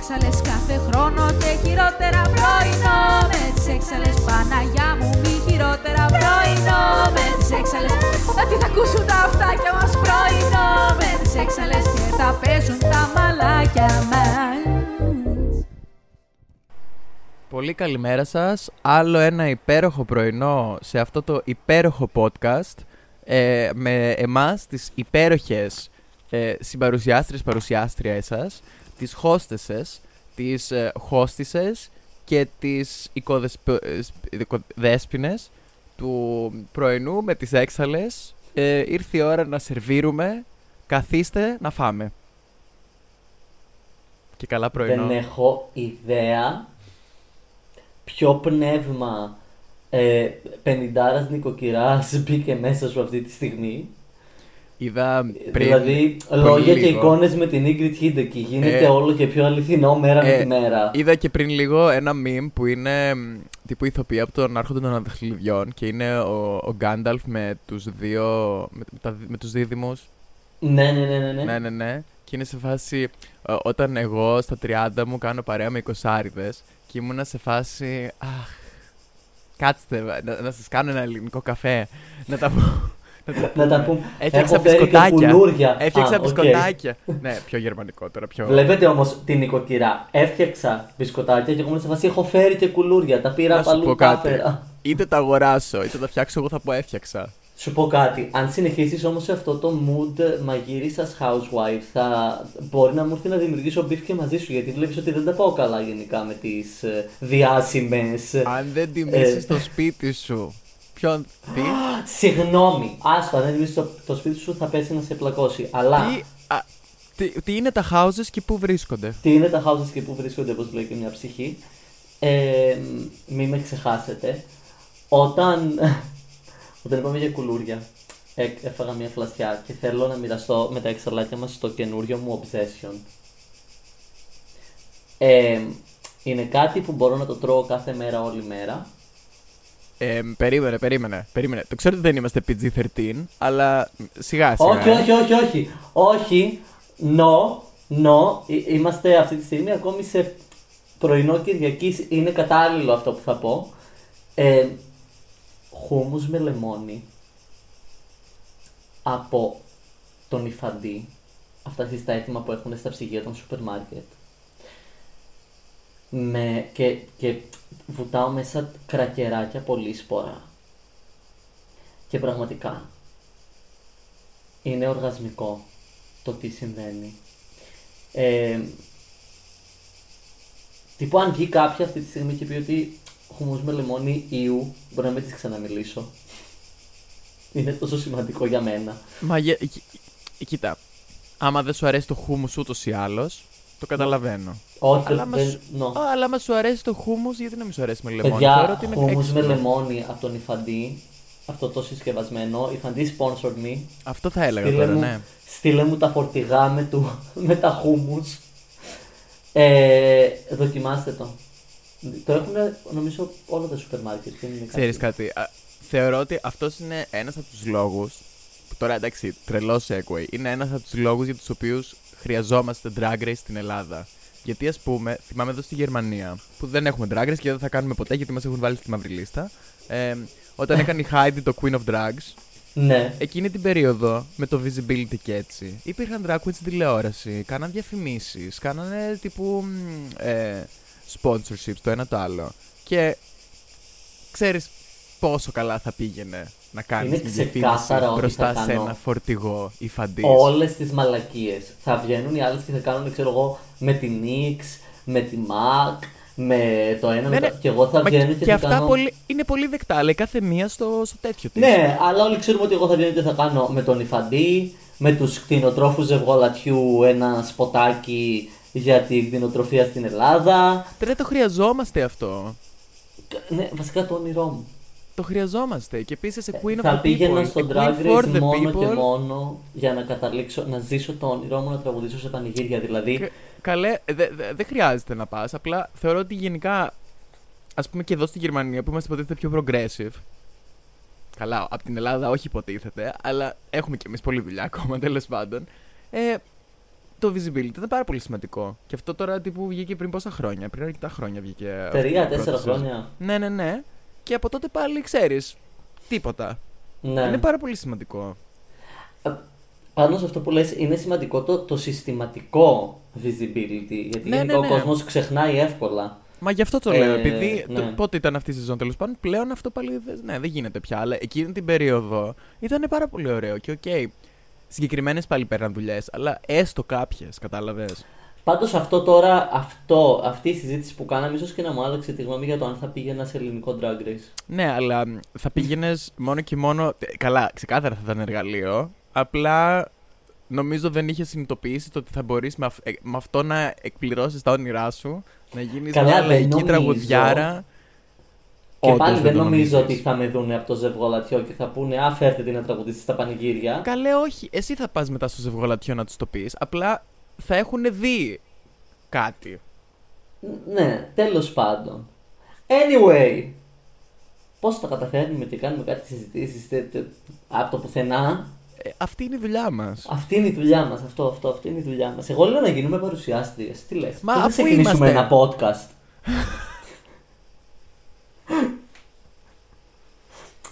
έξαλες κάθε χρόνο και χειρότερα πρωινό. Μες τις έξαλες Παναγιά μου μη χειρότερα πρωινό. Μες τις έξαλες να τι θα ακούσουν τα αυτάκια μας πρωινό. Μες τις έξαλες και θα παίζουν τα μαλάκια μας. Πολύ καλημέρα σας. Άλλο ένα υπέροχο πρωινό σε αυτό το υπέροχο podcast ε, με εμάς τις υπέροχες ε, συμπαρουσιάστριες παρουσιάστρια σας, τις hostesses, τις ε, hostesses και τις οικοδέσποινες του πρωινού με τις έξαλες. Ε, ήρθε η ώρα να σερβίρουμε. Καθίστε να φάμε. Και καλά πρωινό. Δεν έχω ιδέα ποιο πνεύμα ε, πενιντάρας νοικοκυράς μπήκε μέσα σου αυτή τη στιγμή. Είδα πριν. Δηλαδή, πολύ λόγια και λίγο. εικόνες με την Ingrid Hideki. Γίνεται Ε, όλο και πιο αληθινό μέρα με Ε, τη μέρα. Είδα και πριν λίγο ένα meme που είναι μ, τύπου ηθοποιία από τον Άρχοντα των Αδελφιδιών και είναι ο, ο Γκάνταλφ με τους δύο, με, με, τα, με τους δίδυμους. Ναι, ναι, ναι, ναι. ναι. Ναι, ναι, ναι. Και είναι σε φάση ε, όταν εγώ στα 30 μου κάνω παρέα με 20 και ήμουνα σε φάση αχ, κάτστε να, να σας κάνω ένα ελληνικό καφέ. Να τα πω. Να τα Να τα πούμε. Έφτιαξα Έχω φέρει και μπισκοτάκια. κουλούρια. Έφτιαξα Α, οκ. μπισκοτάκια. ναι, πιο γερμανικό τώρα. Πιο... Βλέπετε όμως την νοικοκυρά. Έφτιαξα μπισκοτάκια και εγώ ήμουν σε φάση έχω φέρει και κουλούρια. Τα πήρα Να από σου αλλού. πω τα κάτι. έφερα. Είτε τα αγοράσω, είτε τα φτιάξω, εγώ θα πω έφτιαξα. Σου πω κάτι. Αν συνεχίσεις όμως σε αυτό το mood μαγείρισα housewife, θα μπορεί να μου έρθει να δημιουργήσω beef και μαζί σου. Γιατί βλέπεις ότι δεν τα πάω καλά γενικά με τις διάσημες. Αν δεν τιμήσει Ε. το σπίτι σου. Ποιον. Τι. Συγγνώμη. Άστο, αν δεν τιμήσει το, το σπίτι σου θα πέσει να σε πλακώσει. Αλλά τι, α, τι, τι είναι τα houses και πού βρίσκονται; τι είναι τα houses και πού βρίσκονται, όπως λέει και μια ψυχή. Ε, μην με ξεχάσετε. Όταν, όταν είπαμε για κουλούρια, ε, έφαγα μια φλασιά και θέλω να μοιραστώ με τα εξαλάκια μας στο καινούριο μου obsession. Ε, είναι κάτι που μπορώ να το τρώω κάθε μέρα, όλη μέρα. Ε, περίμενε, περίμενε, περίμενε. Το ξέρω ότι δεν είμαστε PG-13, αλλά σιγά σιγά. Όχι, ε. όχι, όχι, όχι. Όχι. No, no. Ε, Είμαστε αυτή τη στιγμή ακόμη σε πρωινό Κυριακής. Είναι κατάλληλο αυτό που θα πω. Ε, χούμους με λεμόνι από τον Ιφαντή. Αυτά στα έτοιμα που έχουν στα ψυγεία των σούπερ μάρκετ. Με, και, και βουτάω μέσα κρακεράκια πολύ σπορά. Και πραγματικά είναι οργασμικό το τι συμβαίνει. Ε, τύπου αν βγει κάποια αυτή τη στιγμή και πει ότι χουμούς με λεμόνι ιού, μπορεί να μην της ξαναμιλήσω. Είναι τόσο σημαντικό για μένα. Μα γε- κοι- κοίτα. Άμα δεν σου αρέσει το χούμους ούτως ή άλλως, το καταλαβαίνω. Όχι, Αλλά άμα δεν... σου- no. Α, αλλά άμα σου αρέσει το χούμους, γιατί να μην σου αρέσει με λεμόνι; Θεωρώ Παιδιά, ότι είναι χούμους με έξυπνο. λεμόνι από τον Ιφαντή, αυτό το συσκευασμένο. Ιφαντή sponsored me. Αυτό θα έλεγα Στείλε τώρα, μου, ναι. στείλε μου τα φορτηγά με, του, με τα χούμους. Ε, δοκιμάστε το. Το έχουν νομίζω όλα τα σούπερ μάρκετ. δεν είναι Ξέρεις κάτι. κάτι, α, θεωρώ ότι αυτός είναι ένας από τους λόγους, που τώρα εντάξει, τρελός segue, είναι ένας από τους λόγους για τους οποίους χρειαζόμαστε drag race στην Ελλάδα. Γιατί ας πούμε, θυμάμαι εδώ στη Γερμανία, που δεν έχουμε drag race και δεν θα κάνουμε ποτέ γιατί μας έχουν βάλει στη μαύρη λίστα, ε, όταν έκανε η Heidi το Queen of Drags, Ναι. εκείνη την περίοδο με το visibility και έτσι, υπήρχαν drag queens στην τηλεόραση, κάναν διαφημίσεις, κάνανε τύπου μ, ε, sponsorships το ένα το άλλο. Και ξέρεις πόσο καλά θα πήγαινε να κάνεις Είναι μια διαφήμιση ξεκάθαρα ότι μπροστά θα σε κάνω ένα φορτηγό υφαντής. Όλες τις μαλακίες. Θα βγαίνουν οι άλλε και θα κάνουν, ξέρω εγώ, με την Nix, με τη Mac, με το ένα. Ναι, με ναι. το... Και εγώ θα Μα βγαίνω και, και θα αυτά κάνω. πολύ, είναι πολύ δεκτά, αλλά η κάθε μία στο, στο τέτοιο της. Ναι, αλλά όλοι ξέρουμε ότι εγώ θα βγαίνω και θα κάνω με τον Ιφαντή, με τους κτηνοτρόφους ζευγολατιού ένα σποτάκι για την κτηνοτροφία στην Ελλάδα. Δεν το χρειαζόμαστε αυτό. Ναι, βασικά το όνειρό μου. Το χρειαζόμαστε. Και επίσης σε Queen of θα the πήγαινα People. στο a Drag Queen for Race the μόνο και people. μόνο για να καταλήξω, να ζήσω το όνειρό μου να τραγουδήσω σε πανηγύρια. Δηλαδή, Κα- Καλέ, δεν δε, δεν χρειάζεται να πας. Απλά θεωρώ ότι γενικά, ας πούμε και εδώ στη Γερμανία που είμαστε υποτίθεται πιο progressive. Καλά, από την Ελλάδα όχι υποτίθεται, αλλά έχουμε κι εμείς πολλή δουλειά ακόμα τέλος πάντων. Ε, το visibility ήταν πάρα πολύ σημαντικό. Και αυτό τώρα τύπου βγήκε πριν πόσα χρόνια. Πριν αρκετά χρόνια βγήκε. αυτή η Τρία, πρώτη τέσσερα σεζόν. χρόνια. Ναι, ναι, ναι. Και από τότε πάλι ξέρεις. Τίποτα. Ναι. Είναι πάρα πολύ σημαντικό. Πάνω σε αυτό που λες, είναι σημαντικό το, το συστηματικό visibility. Γιατί Ναι, γενικά ναι, ναι. ο κόσμος ξεχνάει εύκολα. Μα γι' αυτό το Ε, λέω. Επειδή. ναι. Το, πότε ήταν αυτή η σεζόν τέλος πάντων, πλέον αυτό πάλι δεν, ναι, δεν γίνεται πια. Αλλά εκείνη την περίοδο ήταν πάρα πολύ ωραίο. Και οκ, συγκεκριμένες πάλι πέραν δουλειές, αλλά έστω κάποιες, κατάλαβες. Πάντως αυτό τώρα, αυτό, αυτή η συζήτηση που κάναμε, ίσως και να μου άλλαξε τη γνώμη για το αν θα πήγαινα σε ελληνικό drag race. Ναι, αλλά μ, θα πήγαινες μόνο και μόνο. ε, Καλά, ξεκάθαρα θα ήταν εργαλείο. Απλά νομίζω δεν είχες συνειδητοποιήσει το ότι θα μπορείς με, αυ- ε, με αυτό να εκπληρώσεις τα όνειρά σου, να γίνεις Καλά, μια δεν λαϊκή νομίζω. τραγουδιάρα. Και Όντως πάλι δεν το νομίζω νομίζεις. ότι θα με δούνε από το ζευγολατιό και θα πούνε Α, φέρτε την να τραγουδήσεις στα πανηγύρια. Καλέ, όχι. Εσύ θα πας μετά στο ζευγολατιό να τους το πεις. Απλά θα έχουν δει κάτι. Ναι, τέλος πάντων. Anyway, πώς τα καταφέρνουμε και κάνουμε κάτι συζητήσεις από το πουθενά; Ε, αυτή είναι η δουλειά μας. Αυτή είναι η δουλειά μας. Αυτό, αυτό, αυτή είναι η δουλειά μας. Εγώ λέω να γίνουμε παρουσιάστριες. Τι λες, Μα θα αφού ξεκινήσουμε είμαστε. ένα podcast;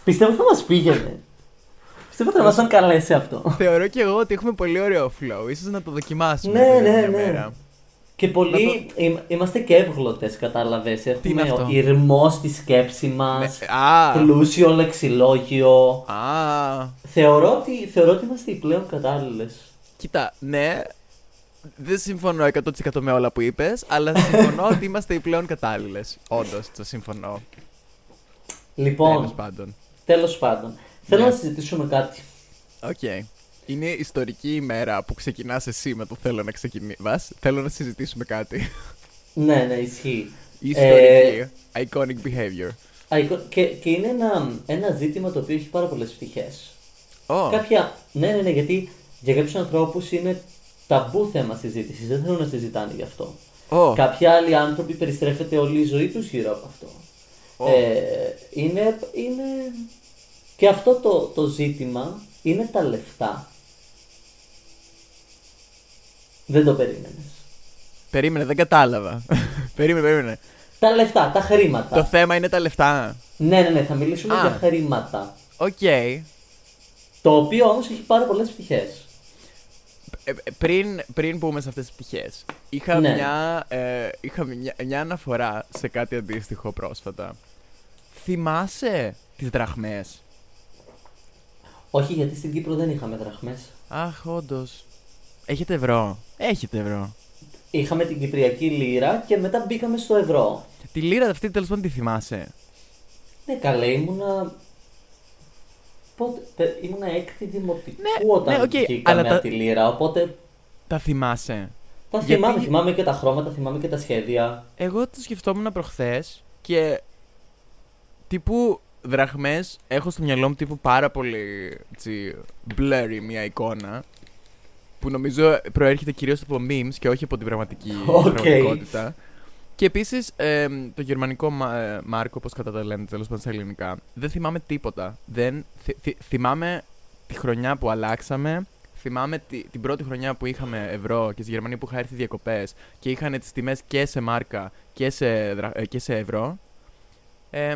Πιστεύω θα μας πήγαινε. Πιστεύω θα μα ήταν καλέ σε αυτό. Θεωρώ και εγώ ότι έχουμε πολύ ωραίο flow. Ίσως να το δοκιμάσουμε. Ναι, μια ναι, μια ναι. μέρα. Και πολύ. ειμ- Είμαστε και εύγλωττες, κατάλαβες. είναι Έχουμε αυτό; ειρμός στη σκέψη μας. Ναι, α, Πλούσιο λεξιλόγιο. α, Θεωρώ ότι, θεωρώ ότι είμαστε οι πλέον κατάλληλες. Κοίτα, ναι. Δεν συμφωνώ 100% με όλα που είπες, αλλά συμφωνώ ότι είμαστε οι πλέον κατάλληλες. Όντως, το συμφωνώ. Τέλος Λοιπόν, πάντων. τέλος πάντων. Θέλω Ναι. να συζητήσουμε κάτι. Οκ. Είναι ιστορική ημέρα που ξεκινάς εσύ με το θέλω να ξεκινήσει. Θέλω να συζητήσουμε κάτι. Ναι, ναι, ισχύει. Ιστορική. Iconic behavior. Α, εικο- Και, και είναι ένα, ένα ζήτημα το οποίο έχει πάρα πολλές πτυχές. Ω, Κάποια. Ναι, ναι, ναι, γιατί για κάποιους ανθρώπους είναι ταμπού θέμα συζήτησης. Δεν θέλουν να συζητάνε γι' αυτό. ω, Κάποιοι άλλοι άνθρωποι περιστρέφεται όλη η ζωή τους γύρω από αυτό. ω. Ε, είναι, είναι. Και αυτό το, το ζήτημα είναι τα λεφτά. Δεν το περίμενες. Περίμενε, δεν κατάλαβα. περίμενε, περίμενε. Τα λεφτά, τα χρήματα. Το θέμα είναι τα λεφτά. Ναι, ναι, ναι, θα μιλήσουμε Α. για χρήματα. Οκ. Το οποίο όμως έχει πάρα πολλές πτυχές. Ε, ε, πριν, πριν πούμε σε αυτές τις πτυχές, είχα, Ναι. μια, ε, είχα μια, μια αναφορά σε κάτι αντίστοιχο πρόσφατα. Θυμάσαι τις δραχμές; Όχι, γιατί στην Κύπρο δεν είχαμε δραχμές. Αχ, όντως. Έχετε ευρώ. Έχετε ευρώ. Είχαμε την Κυπριακή λίρα και μετά μπήκαμε στο ευρώ. Τη λίρα αυτή τέλος πάντων τη θυμάσαι; Ναι, καλέ, ήμουνα. Πότε, πε- ήμουνα έκτη δημοτικού Ναι, όταν ναι, οκ, βγήκαμε αλλά από τα- τη λίρα. Οπότε Τα θυμάσαι. τα Γιατί- θυμάμαι, θυμάμαι και τα χρώματα, θυμάμαι και τα σχέδια. Εγώ το σκεφτόμουν προχθές και τύπου δραχμές έχω στο μυαλό μου τύπου πάρα πολύ έτσι, blurry μια εικόνα που νομίζω προέρχεται κυρίως από memes και όχι από την πραγματική Οκ. πραγματικότητα. Και επίσης ε, το γερμανικό μα- ε, μάρκο, όπως κατά τα λένε τέλος πάντων στα ελληνικά, δεν θυμάμαι τίποτα. Δεν, θυ- θυ- θυμάμαι τη χρονιά που αλλάξαμε, θυμάμαι τη- την πρώτη χρονιά που είχαμε ευρώ και στη Γερμανία που είχα έρθει διακοπές και είχαν τις τιμές και σε μάρκα και σε, δρα- ε, και σε ευρώ. Ε,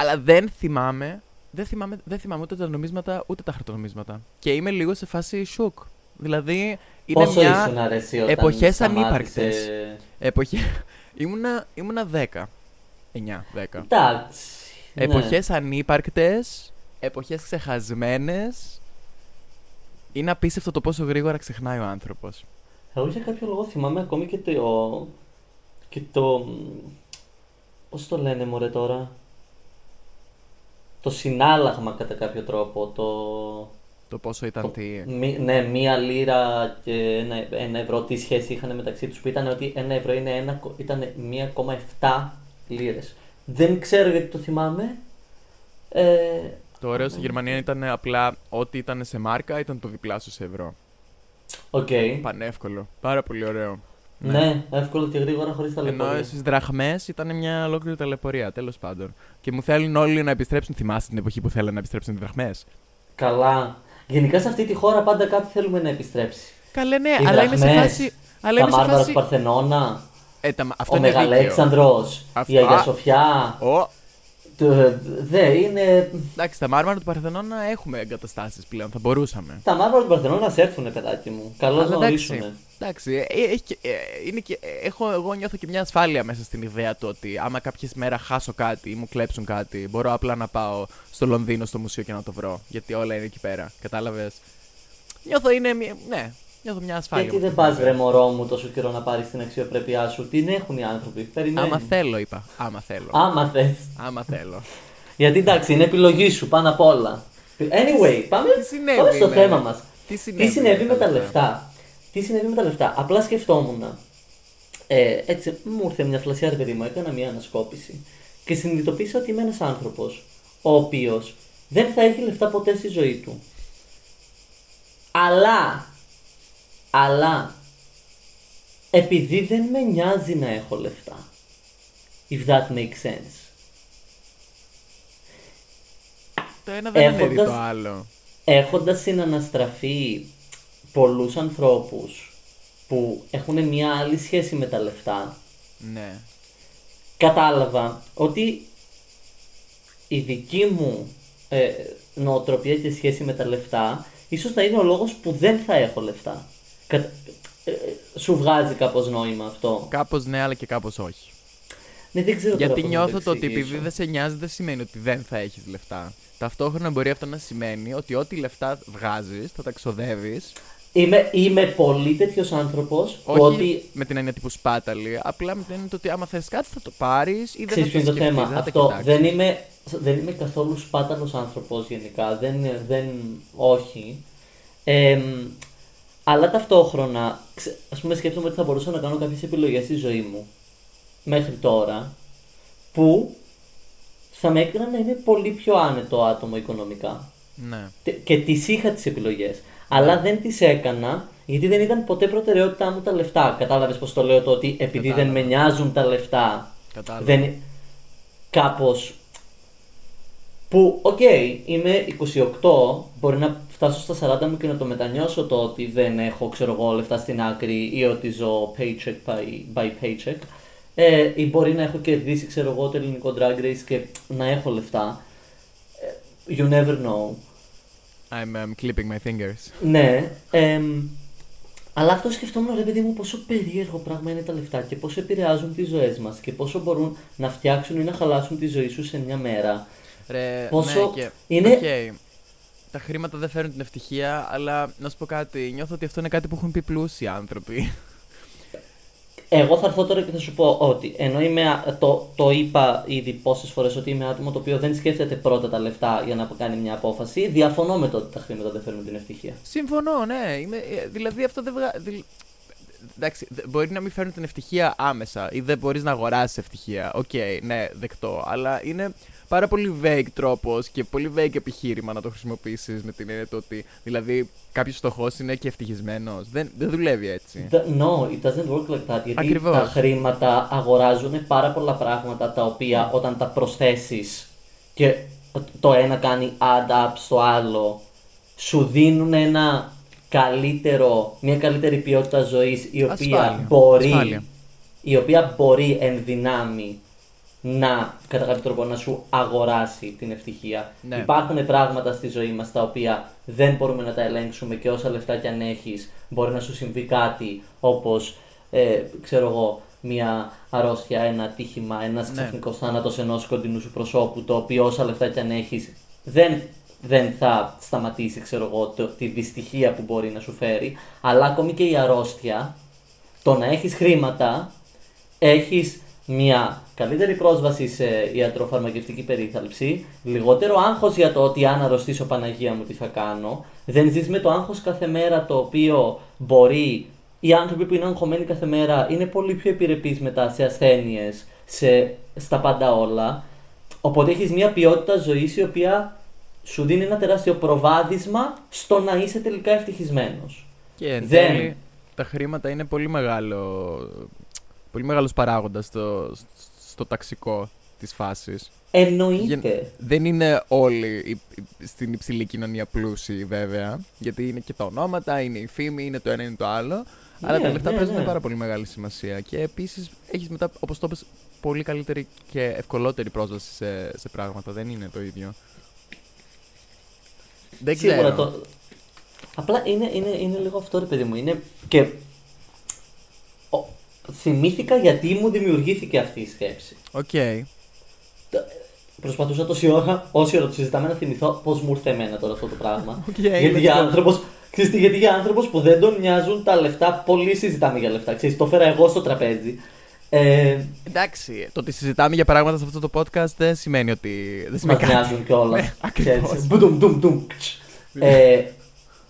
αλλά δεν θυμάμαι, δεν θυμάμαι, δεν θυμάμαι ούτε τα νομίσματα ούτε τα χαρτονομίσματα. Και είμαι λίγο σε φάση σοκ. Δηλαδή είναι Πόσο μια ήσουν αρέσει όταν εποχές σταμάτησε- ανύπαρκτες. εποχή. ήμουνα, ήμουνα 10. 9, 10. Εντάξει. ναι. Εποχές ανύπαρκτες, εποχές ξεχασμένες. Είναι απίστευτο το πόσο γρήγορα ξεχνάει ο άνθρωπος. Εγώ για κάποιο λόγο θυμάμαι ακόμη και το. και το. Πώς το λένε μωρέ τώρα; Το συνάλλαγμα κατά κάποιο τρόπο. Το. Το πόσο ήταν το- τι. μη- ναι, μία λίρα και ένα, ένα ευρώ. Τι σχέση είχαν μεταξύ τους που ήταν ότι ένα ευρώ είναι ένα, κο- ήταν 1,7 λίρες. Δεν ξέρω γιατί το θυμάμαι. Ε, Το ωραίο στη Γερμανία ήταν απλά ό,τι ήταν σε μάρκα ήταν το διπλάσιο σε ευρώ. Οκ. Πανεύκολο. Πάρα πολύ ωραίο. Ναι. εύκολο και γρήγορα χωρίς τα Ενώ στις δραχμές ήταν μια ολόκληρη ταλαιπωρία, τέλος πάντων. Και μου θέλουν όλοι να επιστρέψουν. Θυμάστε την εποχή που θέλανε να επιστρέψουν οι δραχμές; Καλά. Γενικά σε αυτή τη χώρα πάντα κάτι θέλουμε να επιστρέψει. Καλέ, ναι, Οι αλλά είναι σε δραχμές, φάση. Αλλά τα είναι σε μάρμαρα φάση. του Παρθενώνα, Ε, τα, αυτό ο είναι δίκαιο. Μεγαλέξανδρος, Αυτό- η Αγία Α. Σοφιά. Ω, το- Δε, είναι. εντάξει, τα μάρμαρα του Παρθενώνα έχουμε εγκαταστάσεις πλέον. Θα μπορούσαμε. Τα μάρμαρα του Παρθενώνα να σε έρθουνε, παιδάκι μου. Καλώ Αλλά να εντάξει, ορίσουνε. Εντάξει ε, ε, έχει και- ε, είναι και, ε, έχω, εγώ νιώθω και μια ασφάλεια μέσα στην ιδέα του ότι άμα κάποια μέρα χάσω κάτι ή μου κλέψουν κάτι, μπορώ απλά να πάω στο Λονδίνο στο μουσείο και να το βρω. Γιατί όλα είναι εκεί πέρα. Κατάλαβες; Νιώθω είναι. μια- Ναι, νιώθω μια ασφάλεια. Γιατί με δεν αυτή πας, την ιδέα. βρε μωρό μου, τόσο καιρό να πάρεις την αξιοπρέπειά σου; Την έχουν οι άνθρωποι. Περιμένουν. Άμα θέλω, είπα. Άμα θέλω. Άμα θες. Άμα θέλω. Γιατί εντάξει, είναι επιλογή σου πάνω απ' όλα. Anyway, πάμε, Τι συνέβη, πάμε στο ναι. θέμα μας. Τι Τι συνέβη, συνέβη με τα λεφτά; Λεφτά. Τι συνέβη με τα λεφτά. Απλά σκεφτόμουν. Ε, έτσι, μου ήρθε μια φλασιά, ρε παιδί μου, έκανα μια ανασκόπηση. Και συνειδητοποίησα ότι είμαι ένας άνθρωπος ο οποίος δεν θα έχει λεφτά ποτέ στη ζωή του. Αλλά, αλλά, επειδή δεν με νοιάζει να έχω λεφτά. If that makes sense. Το ένα δεν αναιρεί Έχοντας- το άλλο. έχοντας συναναστραφεί πολλούς ανθρώπους που έχουν μια άλλη σχέση με τα λεφτά, Ναι. κατάλαβα ότι η δική μου ε, νοοτροπία και σχέση με τα λεφτά ίσως θα είναι ο λόγος που δεν θα έχω λεφτά. Κατα- ε, ε, σου βγάζει κάπως νόημα αυτό. Κάπως ναι, αλλά και κάπως όχι. Ναι, δεν ξέρω τώρα Γιατί πώς να νιώθω το ότι εξηγήσω. επειδή δεν σε νοιάζει δεν σημαίνει ότι δεν θα έχεις λεφτά. Ταυτόχρονα μπορεί αυτό να σημαίνει ότι ό,τι λεφτά βγάζεις θα τα ξοδεύεις. Είμαι, είμαι πολύ τέτοιος άνθρωπος που Όχι ότι με την έννοια τύπου σπάταλη, απλά με την έννοια το ότι άμα θες κάτι θα το πάρεις ή δεν Ξέρεις θα ποιος είναι το το σκεφτείς, θέμα; δεν θα τα Αυτό κοιτάξεις. δεν είμαι, δεν είμαι καθόλου σπάταλος άνθρωπος γενικά. Δεν, δεν, όχι. Εμ, αλλά ταυτόχρονα, ξε- ας πούμε σκέφτομαι ότι θα μπορούσα να κάνω κάποιες επιλογές στη ζωή μου μέχρι τώρα που θα με έκαναν να είμαι πολύ πιο άνετο άτομο οικονομικά. Ναι. Τε- Και τις είχα τις επιλογές. Αλλά δεν τις έκανα γιατί δεν ήταν ποτέ προτεραιότητά μου τα λεφτά. Κατάλαβες πως το λέω το ότι επειδή δεν Κατάλαβα. με νοιάζουν τα λεφτά Κατάλαβα. δεν κάπως που, οκ, είμαι 28, μπορεί να φτάσω στα 40 μου και να το μετανιώσω το ότι δεν έχω, ξέρω εγώ, λεφτά στην άκρη ή ότι ζω paycheck by, by paycheck. Ε, ή μπορεί να έχω κερδίσει, ξέρω εγώ, το ελληνικό drag race και να έχω λεφτά. Ε, You never know. I'm um, clipping my fingers. Ναι, εμ, αλλά αυτό σκεφτόμουν ρε παιδί μου πόσο περίεργο πράγμα είναι τα λεφτά και πόσο επηρεάζουν τις ζωές μας και πόσο μπορούν να φτιάξουν ή να χαλάσουν τη ζωή σου σε μια μέρα. Ρε, Πόσο ναι, και, είναι- οκ, τα χρήματα δεν φέρνουν την ευτυχία, αλλά να σου πω κάτι, νιώθω ότι αυτό είναι κάτι που έχουν πει πλούσιοι άνθρωποι. Εγώ θα έρθω τώρα και θα σου πω ότι ενώ είμαι, α- το, το είπα ήδη πόσες φορές ότι είμαι άτομο το οποίο δεν σκέφτεται πρώτα τα λεφτά για να κάνει μια απόφαση, διαφωνώ με το ότι τα χρήματα δεν φέρνουν την ευτυχία. Συμφωνώ, ναι. Είμαι, ε, δηλαδή αυτό δεν βγα... δηλ- Εντάξει, δε- μπορεί να μην φέρνουν την ευτυχία άμεσα ή δεν μπορείς να αγοράσεις ευτυχία. Οκ, ναι, δεκτό. Αλλά είναι πάρα πολύ vague τρόπος και πολύ vague επιχείρημα να το χρησιμοποιήσεις με την έννοια του ότι δηλαδή κάποιος φτωχός είναι και ευτυχισμένος. Δεν, δεν δουλεύει έτσι. The- No, it doesn't work like that. Γιατί Ακριβώς. τα χρήματα αγοράζουν πάρα πολλά πράγματα τα οποία όταν τα προσθέσεις και το ένα κάνει add up στο άλλο, σου δίνουν ένα καλύτερο, μια καλύτερη ποιότητα ζωής η οποία Ασφάλεια. μπορεί Ασφάλεια. η οποία μπορεί εν δυνάμει να κατά κάποιο τρόπο να σου αγοράσει την ευτυχία. Ναι. Υπάρχουν πράγματα στη ζωή μας τα οποία δεν μπορούμε να τα ελέγξουμε και όσα λεφτά κι αν έχεις μπορεί να σου συμβεί κάτι όπως ε, ξέρω εγώ μια αρρώστια, ένα ατύχημα, ένας Ναι. ξαφνικός θάνατος ενός κοντινού σου προσώπου το οποίο όσα λεφτά κι αν έχεις δεν, δεν θα σταματήσει ξέρω εγώ το, τη δυστυχία που μπορεί να σου φέρει αλλά ακόμη και η αρρώστια το να έχεις χρήματα έχεις μια καλύτερη πρόσβαση σε ιατροφαρμακευτική περίθαλψη, λιγότερο άγχος για το ότι αν αρρωστήσω Παναγία μου τι θα κάνω, δεν ζεις με το άγχος κάθε μέρα το οποίο μπορεί οι άνθρωποι που είναι αγχωμένοι κάθε μέρα είναι πολύ πιο επιρρεπείς μετά σε ασθένειες, σε, στα πάντα όλα. Οπότε έχεις μια ποιότητα ζωής η οποία σου δίνει ένα τεράστιο προβάδισμα στο να είσαι τελικά ευτυχισμένος. Και εν Δεν- τέλει, τα χρήματα είναι πολύ μεγάλο. Πολύ μεγάλος παράγοντας στο, στο ταξικό της φάσης. Εννοείται. Δεν είναι όλοι υ- υ- στην υψηλή κοινωνία πλούσιοι, βέβαια. Γιατί είναι και τα ονόματα, είναι η φήμη, είναι το ένα, είναι το άλλο. αλλά Ναι, τα λεφτά ναι, παίζουν ναι. πάρα πολύ μεγάλη σημασία. Και επίσης έχεις μετά, όπως το είπες, πολύ καλύτερη και ευκολότερη πρόσβαση σε, σε πράγματα. Δεν είναι το ίδιο. Δεν Σίγουρα ξέρω. το. Απλά είναι, είναι, είναι λίγο αυτό ρε παιδί μου. Είναι και. Ο... Θυμήθηκα γιατί μου δημιουργήθηκε αυτή η σκέψη. Οκ. Το- Προσπαθούσα τόση ώρα, όση ώρα το συζητάμε, να θυμηθώ πώς μου ήρθε εμένα τώρα αυτό το πράγμα. Οκ, γιατί, let's για go. άνθρωπος, ξέρεις τι, γιατί για άνθρωπος που δεν τον νοιάζουν τα λεφτά, πολύ συζητάμε για λεφτά. Ξέρεις, το φέρα εγώ στο τραπέζι. Ε, Εντάξει, το ότι συζητάμε για πράγματα σε αυτό το podcast δεν σημαίνει ότι. Δεν Μας σημαίνει κάτι. νοιάζουν κιόλας. Ναι, ακριβώς. Ε,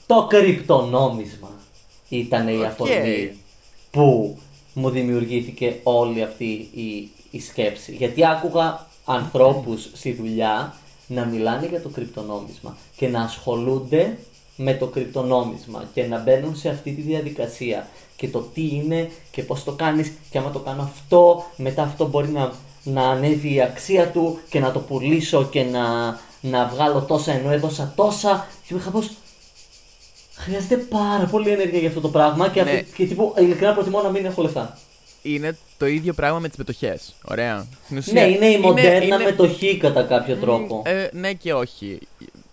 το κρυπτονόμισμα ήταν η Οκ. αφορμή που μου δημιουργήθηκε όλη αυτή η, η σκέψη. Γιατί άκουγα ανθρώπους στη δουλειά να μιλάνε για το κρυπτονόμισμα και να ασχολούνται με το κρυπτονόμισμα και να μπαίνουν σε αυτή τη διαδικασία και το τι είναι και πώς το κάνεις και άμα το κάνω αυτό, μετά αυτό μπορεί να, να ανέβει η αξία του και να το πουλήσω και να, να βγάλω τόσα ενώ έδωσα τόσα και μου είχα πως χρειάζεται πάρα πολύ ενέργεια για αυτό το πράγμα και, Ναι. αυτή, και τύπου ειλικρινά προτιμώ να μην έχω λεφτά. Είναι το ίδιο πράγμα με τις μετοχές. Ωραία. Στην ουσία, Ναι, είναι η μοντέρνα είναι- μετοχή κατά κάποιο Μ, τρόπο. ε, ναι και όχι.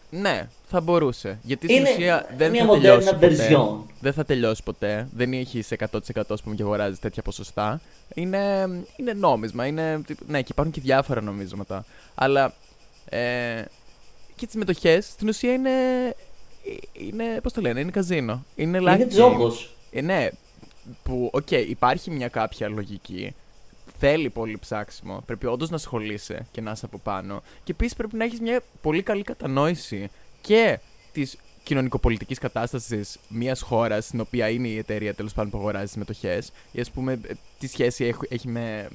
Ναι, θα μπορούσε. Γιατί Είναι στην ουσία δεν μια θα μοντέρνα τελειώσει ποτέ. version. Δεν θα τελειώσει ποτέ. Δεν έχει 100% ας πούμε, και αγοράζεις τέτοια ποσοστά. Είναι, είναι νόμισμα. Είναι, ναι, και υπάρχουν και διάφορα νομίσματα. Αλλά ε, και τις μετοχές στην ουσία είναι. Είναι Πώς το λένε, είναι καζίνο. Είναι, Είναι lucky. τζόγος. Ε, ναι, που, οκ, υπάρχει μια κάποια λογική. Θέλει πολύ ψάξιμο. Πρέπει όντως να ασχολείσαι και να είσαι από πάνω. Και επίσης πρέπει να έχεις μια πολύ καλή κατανόηση και της κοινωνικοπολιτικής κατάστασης μιας χώρας στην οποία είναι η εταιρεία τέλος πάντων που αγοράζει τις μετοχές. Ή ας πούμε ε, τι σχέση έχει, έχει με,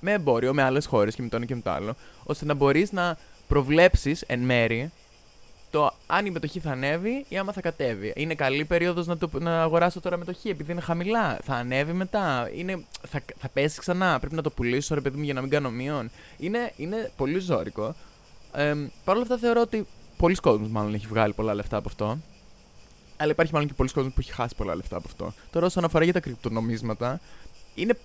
με εμπόριο, με άλλες χώρες και με το ένα και με το άλλο. ώστε να μπορείς να προβλέψεις εν μέρη το αν η μετοχή θα ανέβει ή άμα θα κατέβει. Είναι καλή περίοδος να, το- να αγοράσω τώρα μετοχή επειδή είναι χαμηλά. Θα ανέβει μετά. Είναι, θα, θα πέσει ξανά. Πρέπει να το πουλήσω ρε παιδί μου για να μην κάνω μείον. Είναι, είναι πολύ ζώρικο. Ε, Παρ' όλα αυτά θεωρώ ότι πολλοί κόσμοι μάλλον έχει βγάλει πολλά λεφτά από αυτό. Αλλά υπάρχει μάλλον και πολλοί κόσμοι που έχει χάσει πολλά λεφτά από αυτό. Τώρα, όσον αφορά για τα κρυπτονομίσματα, είναι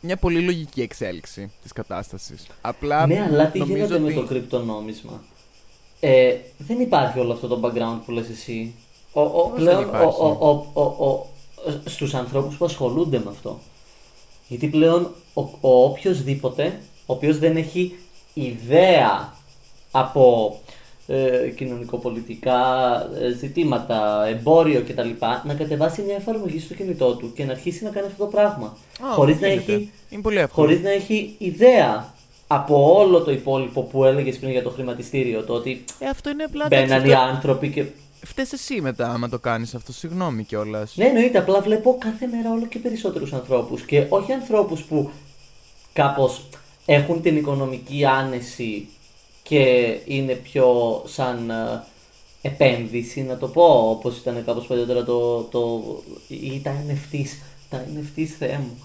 μια πολύ λογική εξέλιξη της κατάστασης. Απλά. Ναι, αλλά τι νομίζω γίνεται με ότι- το κρυπτονόμισμα; Ε, δεν υπάρχει όλο αυτό το background που λες εσύ. Ο, ο, Πώς δεν πλέον ο, υπάρχει; ο, ο, ο, ο, στους ανθρώπους που ασχολούνται με αυτό. Γιατί πλέον ο, ο οποιοδήποτε, ο οποίος δεν έχει ιδέα από ε, κοινωνικοπολιτικά ε, ζητήματα, εμπόριο κτλ. να κατεβάσει μια εφαρμογή στο κινητό του και να αρχίσει να κάνει αυτό το πράγμα. Α, χωρίς, να γίνεται. έχει, Είναι πολύ εύκολο. χωρίς να έχει ιδέα από όλο το υπόλοιπο που έλεγες πριν για το χρηματιστήριο. Το ότι Ε, αυτό είναι απλά. μπαίναν εντάξει, οι αυτό- άνθρωποι και. Φταίς εσύ μετά άμα το κάνεις αυτό, συγγνώμη κιόλας. Ναι, εννοείται. Απλά βλέπω κάθε μέρα όλο και περισσότερους ανθρώπους και όχι ανθρώπους που κάπως έχουν την οικονομική άνεση και είναι πιο σαν ε, επένδυση, να το πω, όπως ήταν κάπως παλιότερα το, το, ή τα NFTs. Τα NFTs, Θεέ μου.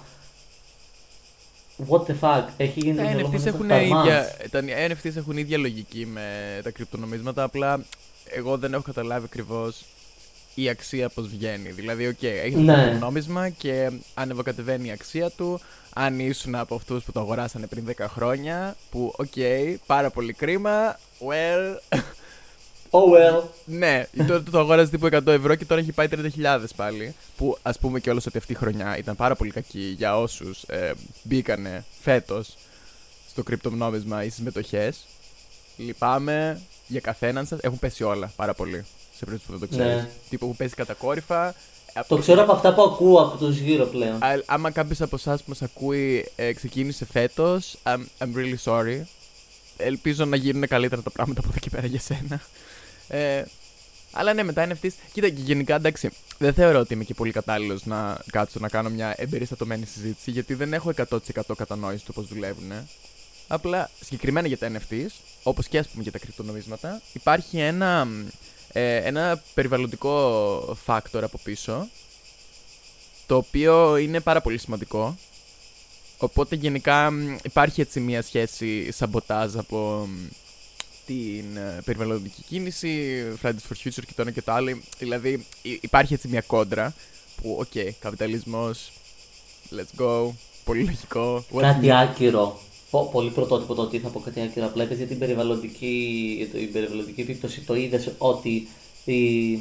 What the fuck, έχει γίνει Τα το μυαλό μου NFTs, ένας έχουν αχταρμάς. ίδια, τα NFTs έχουν ίδια λογική με τα κρυπτονομίσματα, απλά εγώ δεν έχω καταλάβει ακριβώς η αξία πώς βγαίνει. Δηλαδή, οκ, έχεις Ναι. το νόμισμα και ανεβοκατεβαίνει η αξία του. Αν ήσουν από αυτούς που το αγοράσανε πριν 10 χρόνια, που οκ, πάρα πολύ κρίμα, well, Oh well. Ναι, τότε το αγόρασε τύπου 100 ευρώ και τώρα έχει πάει 30.000 πάλι. Που ας πούμε κιόλα ότι αυτή η χρονιά ήταν πάρα πολύ κακή για όσους ε, μπήκανε φέτος στο κρυπτονόμισμα ή στις μετοχέ. Λυπάμαι για καθέναν σας. Έχουν πέσει όλα πάρα πολύ. Σε περίπτωση που δεν το ξέρεις. Ναι. Τύπου έχουν πέσει κατακόρυφα. Ε, Το ξέρω από αυτά που ακούω από τους γύρω πλέον. Α, άμα κάποιος από εσάς που μας ακούει ε, ξεκίνησε φέτος, I'm, I'm really sorry. Ελπίζω να γίνουν καλύτερα τα πράγματα από εδώ και πέρα για σένα. Ε, αλλά ναι, μετά NFTs. Κοίτα, και γενικά εντάξει, δεν θεωρώ ότι είμαι και πολύ κατάλληλος να κάτσω να κάνω μια εμπεριστατωμένη συζήτηση, γιατί δεν έχω 100% κατανόηση του πώς δουλεύουν. Απλά συγκεκριμένα για τα NFTs, όπως και ας πούμε για τα κρυπτονομίσματα, υπάρχει ένα, ε, ένα περιβαλλοντικό factor από πίσω, το οποίο είναι πάρα πολύ σημαντικό Οπότε γενικά μ, υπάρχει έτσι μια σχέση σαμποτάζ από μ, την ε, περιβαλλοντική κίνηση, Fridays for Future και το ένα και το άλλο. Δηλαδή υ- υπάρχει έτσι μια κόντρα που, οκ, καπιταλισμός, let's go, πολύ λογικό. what's Κάτι new? άκυρο. Πο- πολύ πρωτότυπο το ότι θα πω κάτι άκυρο. Απλά έπαιζε την περιβαλλοντική, το- η περιβαλλοντική επίπτωση. Το είδες ότι οι,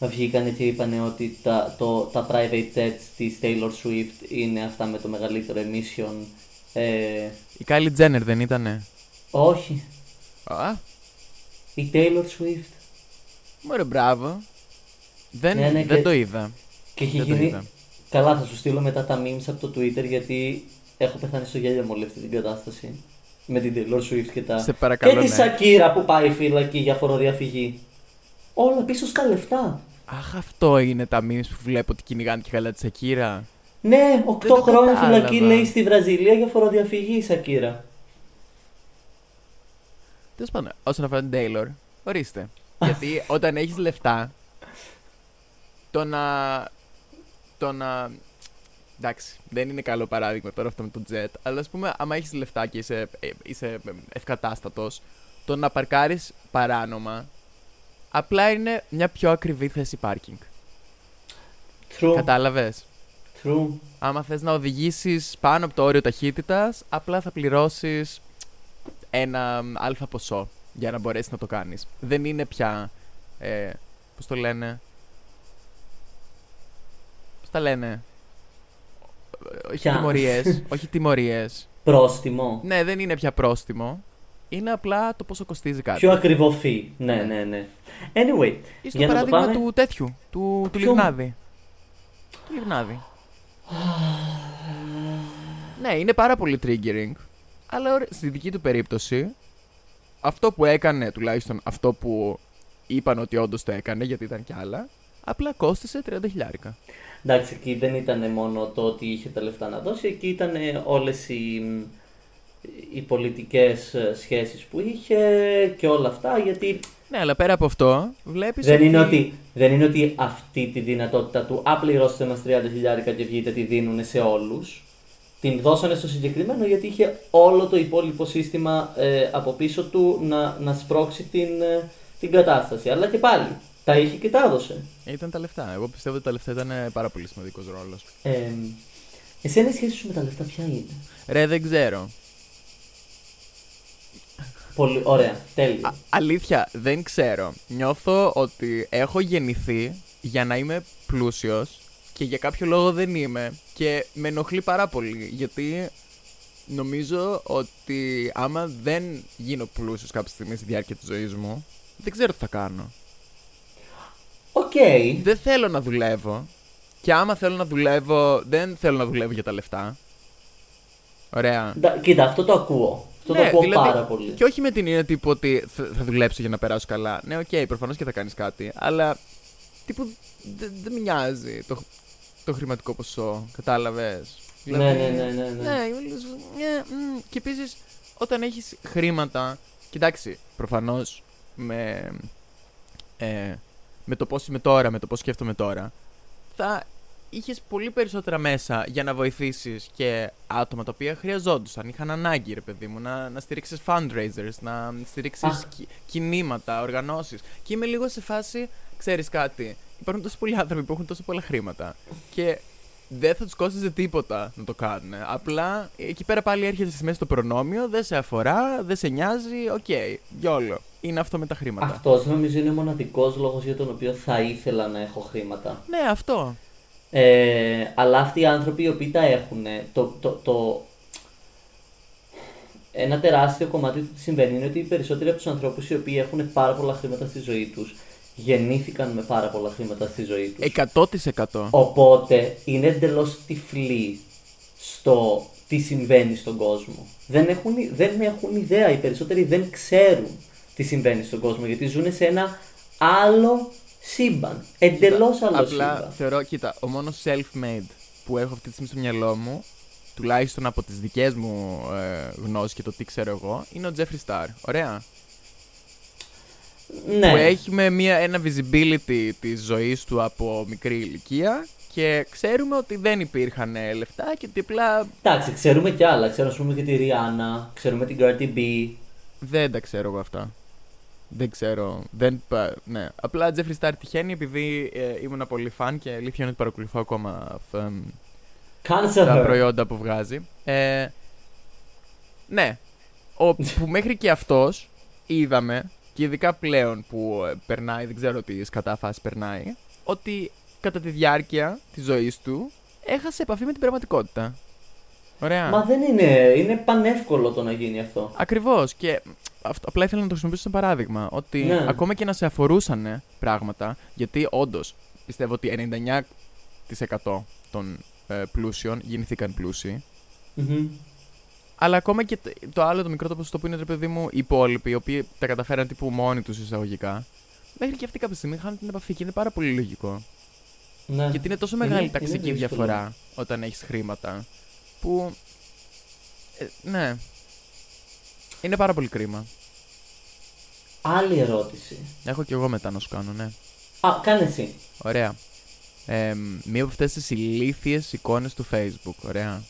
βγήκαν και είπαν ότι τα, το, τα private jets της Taylor Swift είναι αυτά με το μεγαλύτερο emission. Ε, Η Kylie Jenner δεν ήτανε; όχι, Α, η Taylor Swift. μωρέ μπράβο. Δεν, Ναι, ναι, δεν και- το είδα. Και έχει Δεν το γίνει. είδα. Καλά, θα σου στείλω μετά τα memes από το Twitter γιατί έχω πεθάνει στο γέλιο μου όλη αυτή την κατάσταση. Με την Taylor Swift και τα. Σε παρακαλώ, και τη ναι. Σακύρα που πάει φύλακη για φοροδιαφυγή. Όλα πίσω στα λεφτά. Αχ, αυτό είναι τα memes που βλέπω ότι κυνηγάνε και καλά της Σακύρα. Ναι, 8 το χρόνια κατάλαβα. φυλακή λέει στη Βραζιλία για φοροδιαφυγή η Σακύρα. Τέλο πάντων, όσον αφορά την Taylor, ορίστε. Γιατί όταν έχεις λεφτά, το να. Το να. Εντάξει, δεν είναι καλό παράδειγμα τώρα αυτό με το jet, αλλά ας πούμε, άμα έχεις λεφτά και είσαι, ε, είσαι ευκατάστατος, το να παρκάρεις παράνομα απλά είναι μια πιο ακριβή θέση πάρκινγκ. True. Κατάλαβες; True. Άμα θες να οδηγήσεις πάνω από το όριο ταχύτητας, απλά θα πληρώσεις ένα μ, αλφα ποσό για να μπορέσεις να το κάνεις. Δεν είναι πια, ε, πώς το λένε, πώς τα λένε, Ε, όχι Πια. τιμωρίες, όχι τιμωρίες. Πρόστιμο. Ναι, δεν είναι πια πρόστιμο. Είναι απλά το πόσο κοστίζει κάτι. Πιο ακριβό φύ. Ναι, ναι, ναι. Anyway, Ή στο για να το παράδειγμα πάμε. του τέτοιου, του, του Ποιου; Λιγνάδη. Του Λιγνάδη. ναι, είναι πάρα πολύ triggering. Αλλά ωραία, στη δική του περίπτωση, αυτό που έκανε, τουλάχιστον αυτό που είπαν ότι όντως το έκανε, γιατί ήταν κι άλλα, απλά κόστησε 30 χιλιάρικα. Εντάξει, εκεί δεν ήταν μόνο το ότι είχε τα λεφτά να δώσει, εκεί ήταν όλες οι, οι πολιτικές ε, σχέσεις που είχε και όλα αυτά, γιατί Ναι, αλλά πέρα από αυτό, βλέπεις. δεν είναι, ότι, δεν είναι ότι αυτή τη δυνατότητα του «Α, πληρώστε μας 30 χιλιάρικα και βγείτε τη δίνουν σε όλους». Την δώσανε στο συγκεκριμένο γιατί είχε όλο το υπόλοιπο σύστημα ε, από πίσω του να, να σπρώξει την, ε, την κατάσταση. Αλλά και πάλι, τα είχε και τα έδωσε. Ήταν τα λεφτά. Εγώ πιστεύω ότι τα λεφτά ήταν ε, πάρα πολύ σημαντικός ρόλος. Ε, εσένα η σχέση σου με τα λεφτά ποια είναι; Ρε, δεν ξέρω. Πολύ ωραία, τέλειο. Α, αλήθεια, δεν ξέρω. Νιώθω ότι έχω γεννηθεί για να είμαι πλούσιος και για κάποιο λόγο δεν είμαι και με ενοχλεί πάρα πολύ γιατί νομίζω ότι άμα δεν γίνω πλούσιος κάποια στιγμή στη διάρκεια της ζωής μου δεν ξέρω τι θα κάνω. Οκ. Δεν θέλω να δουλεύω και άμα θέλω να δουλεύω δεν θέλω να δουλεύω για τα λεφτά. Ωραία. Ντα- Κοίτα, αυτό το ακούω. Αυτό το ακούω πάρα πολύ. Ναι, Και όχι με την έννοια τύπου ότι θα, θα δουλέψω για να περάσω καλά. Ναι, οκ, okay, προφανώς και θα κάνεις κάτι. Αλλά τύπου δεν δεν με νοιάζει το, το χρηματικό ποσό. Κατάλαβες; Ναι, ναι, ναι, ναι, ναι. ναι, είμαι λες, ναι, μ. και επίσης όταν έχεις χρήματα. Κοίταξε, προφανώς με, ε, με το πώς είμαι τώρα, με το πώς σκέφτομαι τώρα, θα είχες πολύ περισσότερα μέσα για να βοηθήσεις και άτομα τα οποία χρειαζόντουσαν. Είχαν ανάγκη, ρε παιδί μου, να, να στηρίξεις fundraisers, να στηρίξεις Αχ. κινήματα, οργανώσεις. Και είμαι λίγο σε φάση, ξέρεις κάτι. Υπάρχουν τόσοι πολλοί άνθρωποι που έχουν τόσο πολλά χρήματα. Και δεν θα τους κόστιζε τίποτα να το κάνουν. Απλά εκεί πέρα πάλι έρχεται στη μέση το προνόμιο, δεν σε αφορά, δεν σε νοιάζει, οκ, YOLO. Είναι αυτό με τα χρήματα. Αυτός νομίζω είναι ο μοναδικός λόγος για τον οποίο θα ήθελα να έχω χρήματα. Ναι, αυτό. Ε, αλλά αυτοί οι άνθρωποι οι οποίοι τα έχουν, το, το, το... ένα τεράστιο κομμάτι του τι συμβαίνει είναι ότι οι περισσότεροι από τους ανθρώπους οι οποίοι έχουν πάρα πολλά χρήματα στη ζωή τους γεννήθηκαν με πάρα πολλά χρήματα στη ζωή τους. 100%. Οπότε είναι εντελώς τυφλοί στο τι συμβαίνει στον κόσμο. Δεν έχουν, δεν έχουν ιδέα, οι περισσότεροι δεν ξέρουν τι συμβαίνει στον κόσμο γιατί ζουν σε ένα άλλο σύμπαν. Εντελώς άλλο Απλά σύμπαν. θεωρώ, κοίτα, ο μόνος self-made που έχω αυτή τη στιγμή στο μυαλό μου, τουλάχιστον από τις δικές μου ε, γνώσεις και το τι ξέρω εγώ, είναι ο Jeffree Star. Ωραία. Ναι. Που έχει με μια, ένα visibility της ζωής του από μικρή ηλικία Και ξέρουμε ότι δεν υπήρχαν ε, λεφτά και ότι απλά Εντάξει, ξέρουμε κι άλλα. Ξέρουμε, ας πούμε, και τη Ριάννα, ξέρουμε την Cardi B. δεν τα ξέρω εγώ αυτά. Δεν ξέρω. Δεν, πα- ναι. Απλά Jeffree Star τυχαίνει επειδή ε, ήμουν πολύ φαν και αλήθεια είναι ότι παρακολουθώ ακόμα ε, Cancel τα her. προϊόντα που βγάζει. Ε, ναι. Ο, που μέχρι και αυτός είδαμε, και ειδικά πλέον που ε, περνάει, δεν ξέρω τι σκατά φάση περνάει, ότι κατά τη διάρκεια της ζωής του έχασε επαφή με την πραγματικότητα. Ωραία. Μα δεν είναι. Είναι πανεύκολο το να γίνει αυτό. Ακριβώς. Και αυτό, απλά ήθελα να το χρησιμοποιήσω σαν παράδειγμα. Ότι Ναι. ακόμα και να σε αφορούσαν πράγματα, γιατί όντως πιστεύω ότι 99% των ε, πλούσιων γεννηθήκαν πλούσιοι. Μμμ. Αλλά ακόμα και το, το άλλο, το μικρό το ποσοστό που είναι, ρε παιδί μου, οι υπόλοιποι, οι οποίοι τα καταφέραν τύπου μόνοι τους εισαγωγικά, μέχρι και αυτοί κάποια στιγμή χάνουν την επαφή και είναι πάρα πολύ λογικό. Ναι. Γιατί είναι τόσο Είναι- μεγάλη είναι ταξική δύσκολο. διαφορά όταν έχεις χρήματα. Που. ε, ναι. Είναι πάρα πολύ κρίμα. Άλλη ερώτηση. Έχω κι εγώ μετά να σου κάνω, ναι. Α, κάνε εσύ. Ωραία. Ε, μία από αυτές τις ηλίθιες εικόνες του Facebook. Ωραία.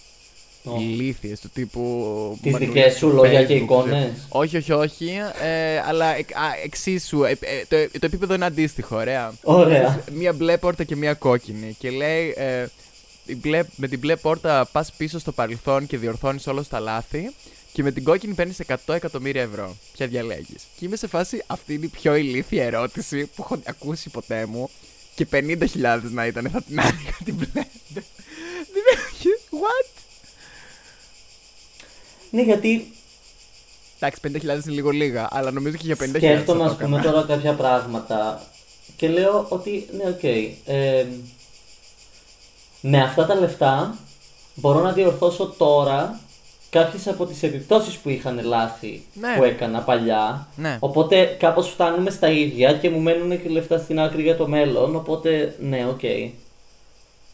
Ω. Ηλίθιες του τύπου. Τις μανούλες δικές του σου λόγια και Facebook. εικόνες. Όχι, όχι, όχι. Ε, αλλά εκ- α, εξίσου. ε, ε, το, το επίπεδο είναι αντίστοιχο, ωραία. Ωραία. Μία μπλε πόρτα και μία κόκκινη. Και λέει. Ε, η μπλε, με την μπλε πόρτα πας πίσω στο παρελθόν και διορθώνεις όλο τα λάθη. Και με την κόκκινη παίρνεις 100 εκατομμύρια ευρώ. Ποια διαλέγεις. Και είμαι σε φάση. Αυτή είναι η πιο ηλίθια ερώτηση που έχω ακούσει ποτέ μου. Και 50.000 να ήταν, θα την άνοιγα την μπλε. Δηλαδή, What? Ναι, γιατί Εντάξει, 50.000 είναι λίγο λίγα, αλλά νομίζω και για 50.000 θα σκέφτομαι, το ας πούμε, έκανα. τώρα κάποια πράγματα και λέω ότι, ναι, οκ. ε, με αυτά τα λεφτά μπορώ να διορθώσω τώρα κάποιες από τις επιπτώσεις που είχαν λάθη Ναι. που έκανα παλιά. Ναι. Οπότε κάπως φτάνουμε στα ίδια και μου μένουν και λεφτά στην άκρη για το μέλλον. Οπότε, ναι, οκ.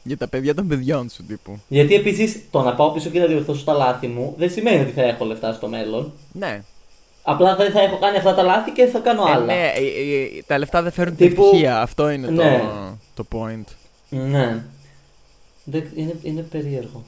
Για τα παιδιά των παιδιών σου, τύπου. Γιατί επίσης το να πάω πίσω και να διορθώσω τα λάθη μου δεν σημαίνει ότι θα έχω λεφτά στο μέλλον. Ναι. Απλά δεν θα έχω κάνει αυτά τα λάθη και θα κάνω Ε, άλλα. ναι, ε, ε, ε, τα λεφτά δεν φέρνουν την Τύπου- ευτυχία. Αυτό είναι Ναι. το, το point. Ναι. Δεν- Είναι, είναι περίεργο.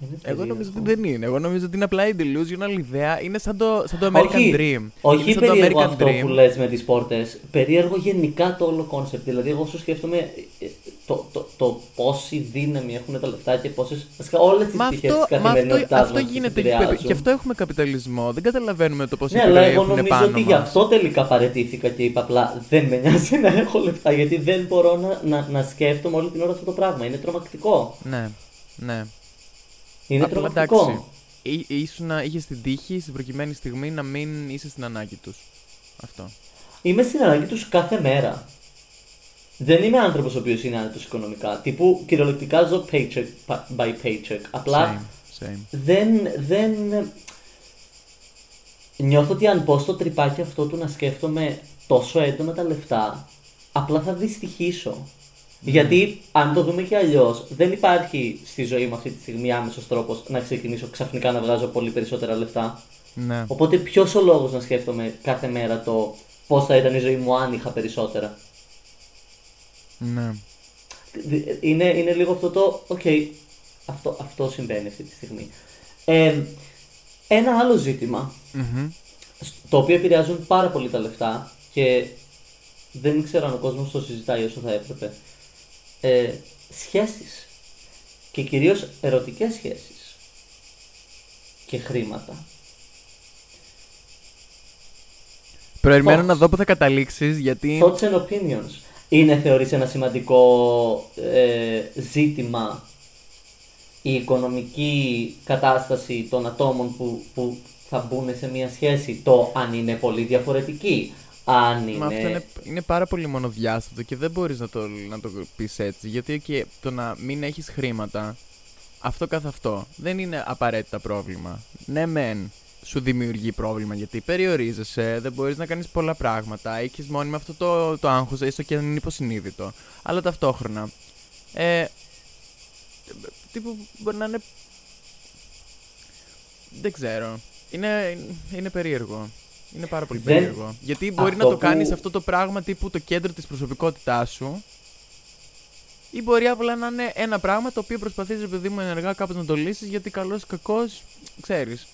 Είναι Εγώ περίεργο. νομίζω ότι δεν είναι. Εγώ νομίζω ότι είναι απλά η delusional ιδέα. Είναι σαν το, σαν το American όχι, Dream. Όχι είναι σαν το περίεργο American αυτό Dream. που λες με τις πόρτες. Περίεργο γενικά το όλο concept. Δηλαδή εγώ σου σκέφτομαι ε, το, το, το πόση δύναμη έχουν τα λεφτά και πόσες... Βασικά όλες τις Μα πτυχές αυτό, της μα αυτό, καθημερινότητάς αυτό μας τις γίνεται. επηρεάζουν. Γι' αυτό έχουμε καπιταλισμό. Δεν καταλαβαίνουμε το πώ Ναι, αλλά εγώ έχουν νομίζω πάνω ότι γι' μας. αυτό τελικά παρετήθηκα και είπα απλά δεν με νοιάζει να έχω λεφτά γιατί δεν μπορώ να, να, να σκέφτομαι όλη την ώρα αυτό το πράγμα. Είναι τρομακτικό. Ναι, ναι. Είναι Απλά τρομακτικό. εντάξει. Ή, ήσουν, είχες την τύχη στην προκειμένη στιγμή να μην είσαι στην ανάγκη τους. Αυτό. Είμαι στην ανάγκη τους κάθε μέρα. Δεν είμαι άνθρωπος ο οποίος είναι άνετος οικονομικά. Τύπου κυριολεκτικά ζω paycheck by paycheck. Απλά Same, same. δεν, δεν. Νιώθω ότι αν πω στο τρυπάκι αυτό του να σκέφτομαι τόσο έντονα τα λεφτά, απλά θα δυστυχήσω. Γιατί αν το δούμε και αλλιώς, δεν υπάρχει στη ζωή μου αυτή τη στιγμή άμεσος τρόπος να ξεκινήσω ξαφνικά να βγάζω πολύ περισσότερα λεφτά. Ναι. Οπότε ποιος ο λόγος να σκέφτομαι κάθε μέρα το πώς θα ήταν η ζωή μου αν είχα περισσότερα; Ναι. Είναι, είναι λίγο αυτό το. Οκ, αυτό, αυτό συμβαίνει αυτή τη στιγμή. Ε, ένα άλλο ζήτημα Μμμ. το οποίο επηρεάζουν πάρα πολύ τα λεφτά και δεν ξέρω αν ο κόσμος το συζητάει όσο θα έπρεπε. Ε, σχέσεις και κυρίως ερωτικές σχέσεις και χρήματα. Προερμένω Thoughts. να δω που θα καταλήξεις γιατί. Thoughts and opinions. Είναι θεωρείς ένα σημαντικό ε, ζήτημα η οικονομική κατάσταση των ατόμων που, που θα μπουν σε μια σχέση, το αν είναι πολύ διαφορετική, αν είναι... Μα αυτό είναι, είναι πάρα πολύ μονοδιάστατο και δεν μπορείς να το, να το πεις έτσι. Γιατί και το να μην έχεις χρήματα, αυτό καθ' αυτό δεν είναι απαραίτητα πρόβλημα. Ναι, μεν σου δημιουργεί πρόβλημα γιατί περιορίζεσαι, δεν μπορείς να κάνεις πολλά πράγματα, έχεις μόνιμα αυτό το, το άγχος, έστω και αν είναι υποσυνείδητο. Αλλά ταυτόχρονα, ε, τύπου μπορεί να είναι... Δεν ξέρω. Είναι, είναι περίεργο. Είναι πάρα πολύ Δεν- περίεργο. Γιατί μπορεί αυτό να το που- κάνεις αυτό το πράγμα τύπου το κέντρο της προσωπικότητάς σου Ή μπορεί απλά να είναι ένα πράγμα το οποίο προσπαθείς, παιδί μου, ενεργά κάπως να το λύσεις γιατί καλός ή κακός, ξέρεις.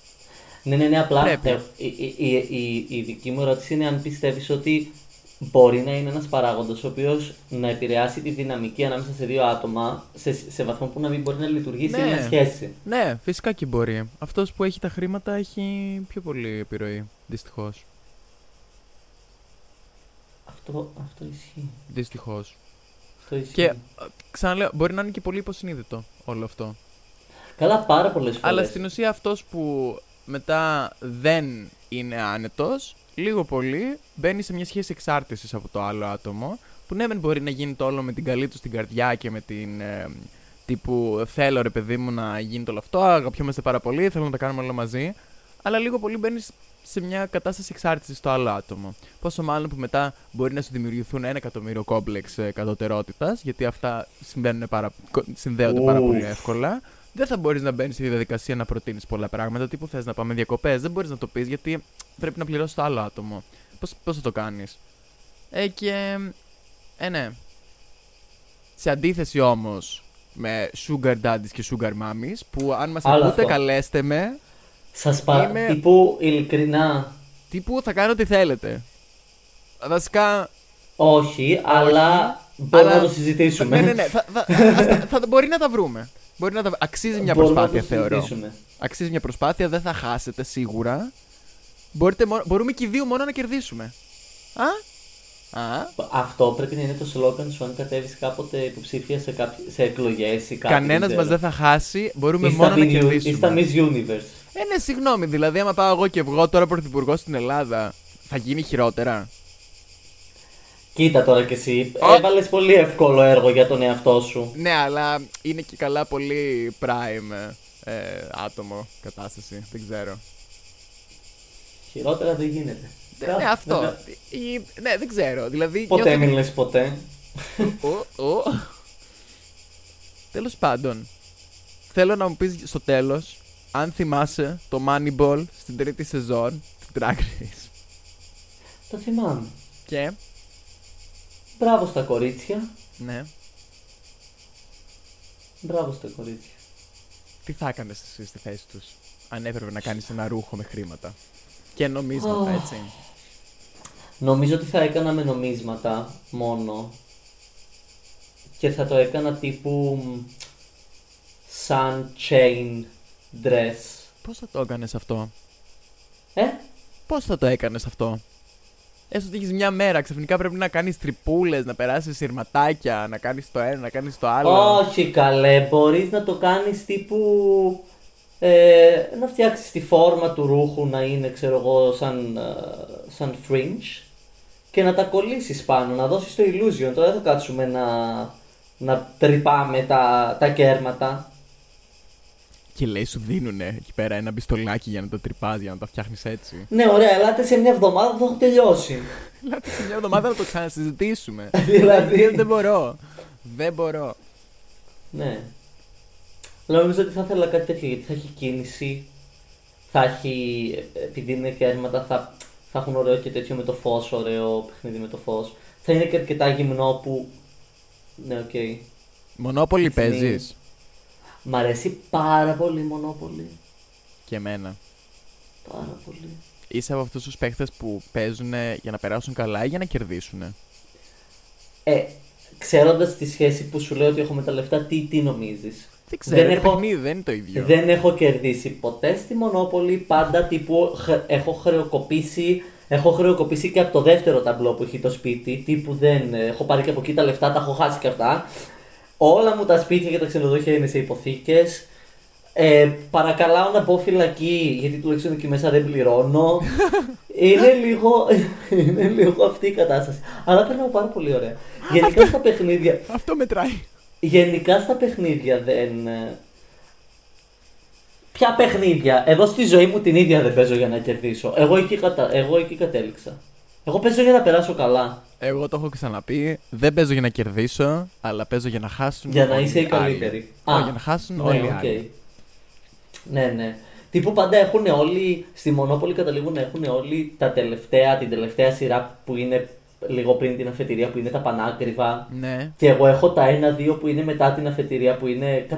Ναι, ναι, ναι, απλά Πρέπει. ε, η, η, η, η, η δική μου ερώτηση είναι αν πιστεύεις ότι μπορεί να είναι ένας παράγοντας ο οποίος να επηρεάσει τη δυναμική ανάμεσα σε δύο άτομα σε, σε βαθμό που να μην μπορεί να λειτουργήσει Ναι. μια σχέση. Ναι, φυσικά και μπορεί. Αυτός που έχει τα χρήματα έχει πιο πολύ επιρροή. Δυστυχώς. Αυτό, αυτό ισχύει. Δυστυχώς. Αυτό ισχύει. Και ε, ξαναλέω, μπορεί να είναι και πολύ υποσυνείδητο όλο αυτό. Καλά πάρα πολλές φορές. Αλλά στην ουσία αυτός που μετά δεν είναι άνετος, λίγο πολύ μπαίνει σε μια σχέση εξάρτησης από το άλλο άτομο. Που ναι, δεν μπορεί να γίνει το όλο με την καλή του στην καρδιά και με την. ε, τύπου θέλω ρε παιδί μου να γίνει το όλο αυτό, αγαπιόμαστε πάρα πολύ, θέλω να τα κάνουμε όλα μαζί. Αλλά λίγο πολύ μπαίνει σε μια κατάσταση εξάρτησης στο άλλο άτομο. Πόσο μάλλον που μετά μπορεί να σου δημιουργηθούν ένα εκατομμύριο κόμπλεξ ε, κατωτερότητας, γιατί αυτά συμβαίνουν πάρα, κο- συνδέονται πάρα Ουφ. πολύ εύκολα. Δεν θα μπορεί να μπαίνει στη διαδικασία να προτείνει πολλά πράγματα. Τύπου θε να πάμε διακοπέ. Δεν μπορεί να το πει γιατί πρέπει να πληρώσει το άλλο άτομο. Πώ θα το κάνει. Ε, και. Ε, ναι. Σε αντίθεση όμω με sugar daddies και sugar mommies, που αν μα Άλλο ακούτε, αυτό. καλέστε με. Σας παρα... Είμαι- Τύπου ειλικρινά Τύπου θα κάνω ό,τι θέλετε. Βασικά. όχι, αλλά μπορούμε αλλά- να το συζητήσουμε. Ναι, ναι, ναι. Θα, θα, θα, θα- μπορεί να τα βρούμε. Μπορεί να τα... Αξίζει μια Μπορούμε προσπάθεια, να το θεωρώ. συζητήσουμε. Αξίζει μια προσπάθεια, δεν θα χάσετε σίγουρα. Μπορείτε, μόνο- μπορούμε και οι δύο μόνο να κερδίσουμε. Α; Α; Αυτό πρέπει να είναι το σλόγγαν σου αν κατέβεις κάποτε υποψήφια σε, κάποι... σε εκλογές ή κάτι. Κανένας δεν μας ξέρω. δεν θα χάσει. Μπορούμε Ή στα μόνο να Miss- Ή στα κερδίσουμε. Miss Universe. Ε, ναι, συγγνώμη. Δηλαδή, άμα πάω εγώ και βγω τώρα πρωθυπουργό στην Ελλάδα, θα γίνει χειρότερα. Κοίτα τώρα κι εσύ. Α. Έβαλες πολύ εύκολο έργο για τον εαυτό σου. Ναι, αλλά είναι και καλά πολύ prime ε, άτομο κατάσταση. Δεν ξέρω. Χειρότερα δεν γίνεται. Ναι, ναι, αυτό. Ή- ναι, δεν ξέρω. Δηλαδή. Ποτέ νιώθω- μην λες ποτέ; Ω, ω. Τέλος πάντων, θέλω να μου πεις στο τέλος αν θυμάσαι το Moneyball στην τρίτη σεζόν του Drag Race. Το θυμάμαι. Και, Μπράβο στα κορίτσια. ναι, Μπράβο στα κορίτσια. τι θα έκανες εσύ στη θέση τους αν έπρεπε να κάνεις ένα ρούχο με χρήματα. Και νομίσματα, Ω. έτσι; Νομίζω ότι θα έκανα με νομίσματα μόνο. Και θα το έκανα τύπου μ, σαν chain dress. Πώς θα το έκανες αυτό; Ε, Πώς θα το έκανες αυτό; Έστω ότι έχεις μια μέρα, ξαφνικά πρέπει να κάνεις τρυπούλες, να περάσεις σειρματάκια, να κάνεις το ένα, να κάνεις το άλλο. όχι καλέ, μπορείς να το κάνεις τύπου... Ε, να φτιάξεις τη φόρμα του ρούχου να είναι, ξέρω εγώ, σαν, ε, σαν fringe και να τα κολλήσεις πάνω, να δώσεις το illusion. Τώρα δεν θα κάτσουμε να, να τρυπάμε τα, τα κέρματα. Και λέει σου δίνουνε εκεί πέρα ένα μπιστολάκι για να το τρυπάς, για να τα φτιάχνεις έτσι. Ναι, ωραία, ελάτε σε μια εβδομάδα που θα έχω τελειώσει. Ελάτε σε μια εβδομάδα να το ξανασυζητήσουμε. Δηλαδή. δεν, δεν μπορώ. Δεν μπορώ. Ναι. Αλλά νομίζω ότι θα ήθελα κάτι τέτοιο γιατί θα έχει κίνηση, θα έχει, επειδή είναι κέρματα, θα, θα έχουν ωραίο και τέτοιο με το φως, ωραίο παιχνίδι με το φως. Θα είναι και αρκετά γυμνό που, ναι, οκ. Μονόπολη Έτσι, παίζεις; Μ' αρέσει πάρα πολύ η Μονόπολη. Και εμένα. Πάρα πολύ. Είσαι από αυτούς τους παίχτες που παίζουν για να περάσουν καλά ή για να κερδίσουν. Ε, ξέροντας τη σχέση που σου λέω ότι έχω με τα λεφτά, τι, τι νομίζεις; Δεν ξέρω. Δεν το έχω- παιχνίδι δεν είναι το ίδιο. Δεν έχω κερδίσει ποτέ στη Μονόπολη. Πάντα τύπου χ- έχω χρεοκοπήσει. Έχω χρεοκοπήσει και από το δεύτερο ταμπλό που έχει το σπίτι. Τύπου δεν. ε, Έχω πάρει και από εκεί τα λεφτά, τα έχω χάσει και αυτά. Όλα μου τα σπίτια και τα ξενοδοχεία είναι σε υποθήκες. Ε, παρακαλάω να μπω φυλακή γιατί τουλάχιστον εκεί μέσα δεν πληρώνω. είναι, λίγο, είναι λίγο αυτή η κατάσταση. Αλλά περνάω πάρα πολύ ωραία. Γενικά στα παιχνίδια, Αυτό μετράει. Γενικά στα παιχνίδια δεν. ε, Ποια παιχνίδια; Εδώ στη ζωή μου την ίδια δεν παίζω για να κερδίσω. Εγώ εκεί, κατα... Εγώ εκεί κατέληξα. Εγώ παίζω για να περάσω καλά. Εγώ το έχω ξαναπεί. Δεν παίζω για να κερδίσω, αλλά παίζω για να χάσουν. Για να όλοι είσαι οι η καλύτερη. άλλοι. Α, Όχι, για να χάσουν Ναι, όλοι οι οκ. άλλοι. Ναι, ναι. Τύπου πάντα έχουν όλοι. Στη Μονόπολη καταλήγουν να έχουν όλοι τα τελευταία, την τελευταία σειρά που είναι λίγο πριν την αφετηρία που είναι τα πανάκριβα. Ναι. Και εγώ έχω τα ένα-δύο που είναι μετά την αφετηρία που είναι 100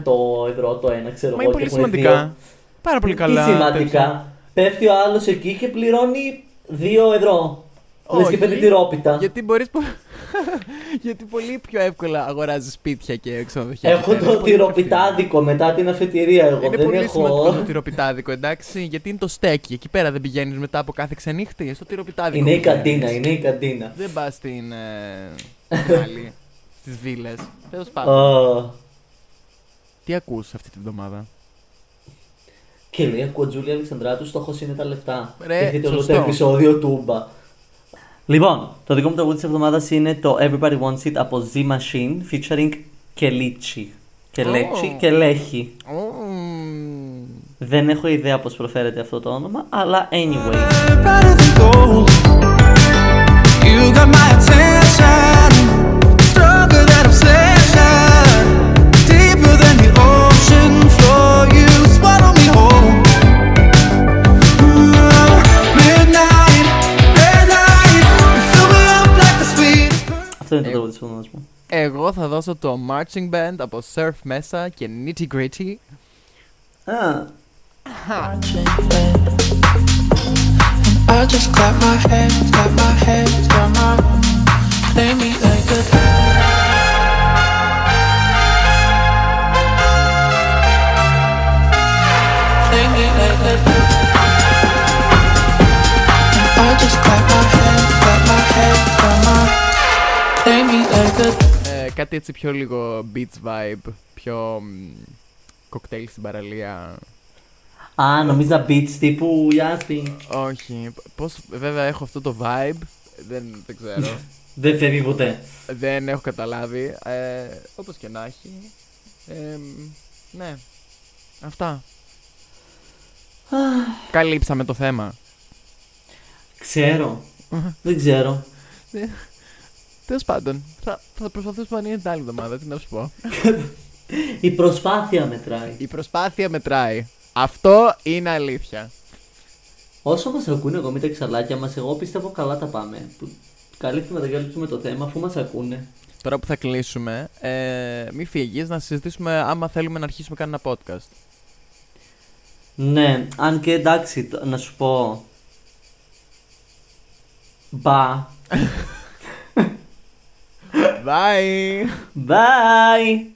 ευρώ το ένα, ξέρω Μα εγώ. είναι πολύ και έχουν σημαντικά. δύο. Πάρα πολύ Τι καλά. σημαντικά. τέτοια. Πέφτει ο άλλος εκεί και πληρώνει 2 ευρώ. Λες και Όχι. παίρνει τυρόπιτα. Γιατί μπορείς... πο- Γιατί πολύ πιο εύκολα αγοράζεις σπίτια και ξενοδοχεία. Έχω Είναι το πολύ πιο τυροπιτάδικο μετά την αφετηρία. Εγώ Είναι δεν πολύ σημαντικό το έχω. τυροπιτάδικο, εντάξει, γιατί είναι το στέκι. Εκεί πέρα δεν πηγαίνεις μετά από κάθε ξενύχτη, στο τυροπιτάδικο. Είναι η πηγαίνεις. καντίνα, είναι η καντίνα. Δεν πας στην. Ε, στην άλλη, στις βίλες. Τέλος πάντων. Α, Τι ακούς αυτή την εβδομάδα. Και λέει ακούω Τζούλια Αλεξανδράτου, στόχος είναι τα λεφτά. Ρε, Και έχετε όλο το σωστό. επεισόδιο τούμπα. Λοιπόν, το δικό μου τραγούδι της εβδομάδας είναι το Everybody Wants It από Z Machine featuring Kelechi. Kelechi, Oh. Κελέχη. Μμμ. Δεν έχω ιδέα πώς προφέρεται αυτό το όνομα, αλλά anyway. better than gold. You got my attention, Αυτό είναι το Ε, τραγούδι της εβδομάδας μου. Εγώ θα δώσω το Marching Band από Surf Mesa και Nitty Gritty. Α, marching band. And I just clap my hands, clap my hands, come on. Play me like a Play me like a κάτι έτσι πιο λίγο beach vibe, πιο μ, κοκτέιλ στην παραλία. α, νομίζα beats τύπου Yaspi. Όχι, πώς, βέβαια έχω αυτό το vibe, δεν, δεν ξέρω. Δεν φεύγει ποτέ. δεν έχω καταλάβει. Ε, όπως και να έχει. Ε, μ, ναι, αυτά. Καλύψαμε το θέμα. Ξέρω. Δεν ξέρω. Τέλος πάντων, θα, θα προσπαθήσουμε να είναι την άλλη εβδομάδα, τι να σου πω. Η προσπάθεια μετράει. Η προσπάθεια μετράει. Αυτό είναι αλήθεια. Όσο μας ακούνε εγώ με τα εξαλάκια μας, εγώ πιστεύω καλά τα πάμε. Που καλύπτουμε τα καλύπτουμε το θέμα αφού μας ακούνε. Τώρα που θα κλείσουμε, ε, μη φύγεις να συζητήσουμε άμα θέλουμε να αρχίσουμε κανένα podcast. Ναι, αν και εντάξει, το- να σου πω. Μπα. Bye! Bye.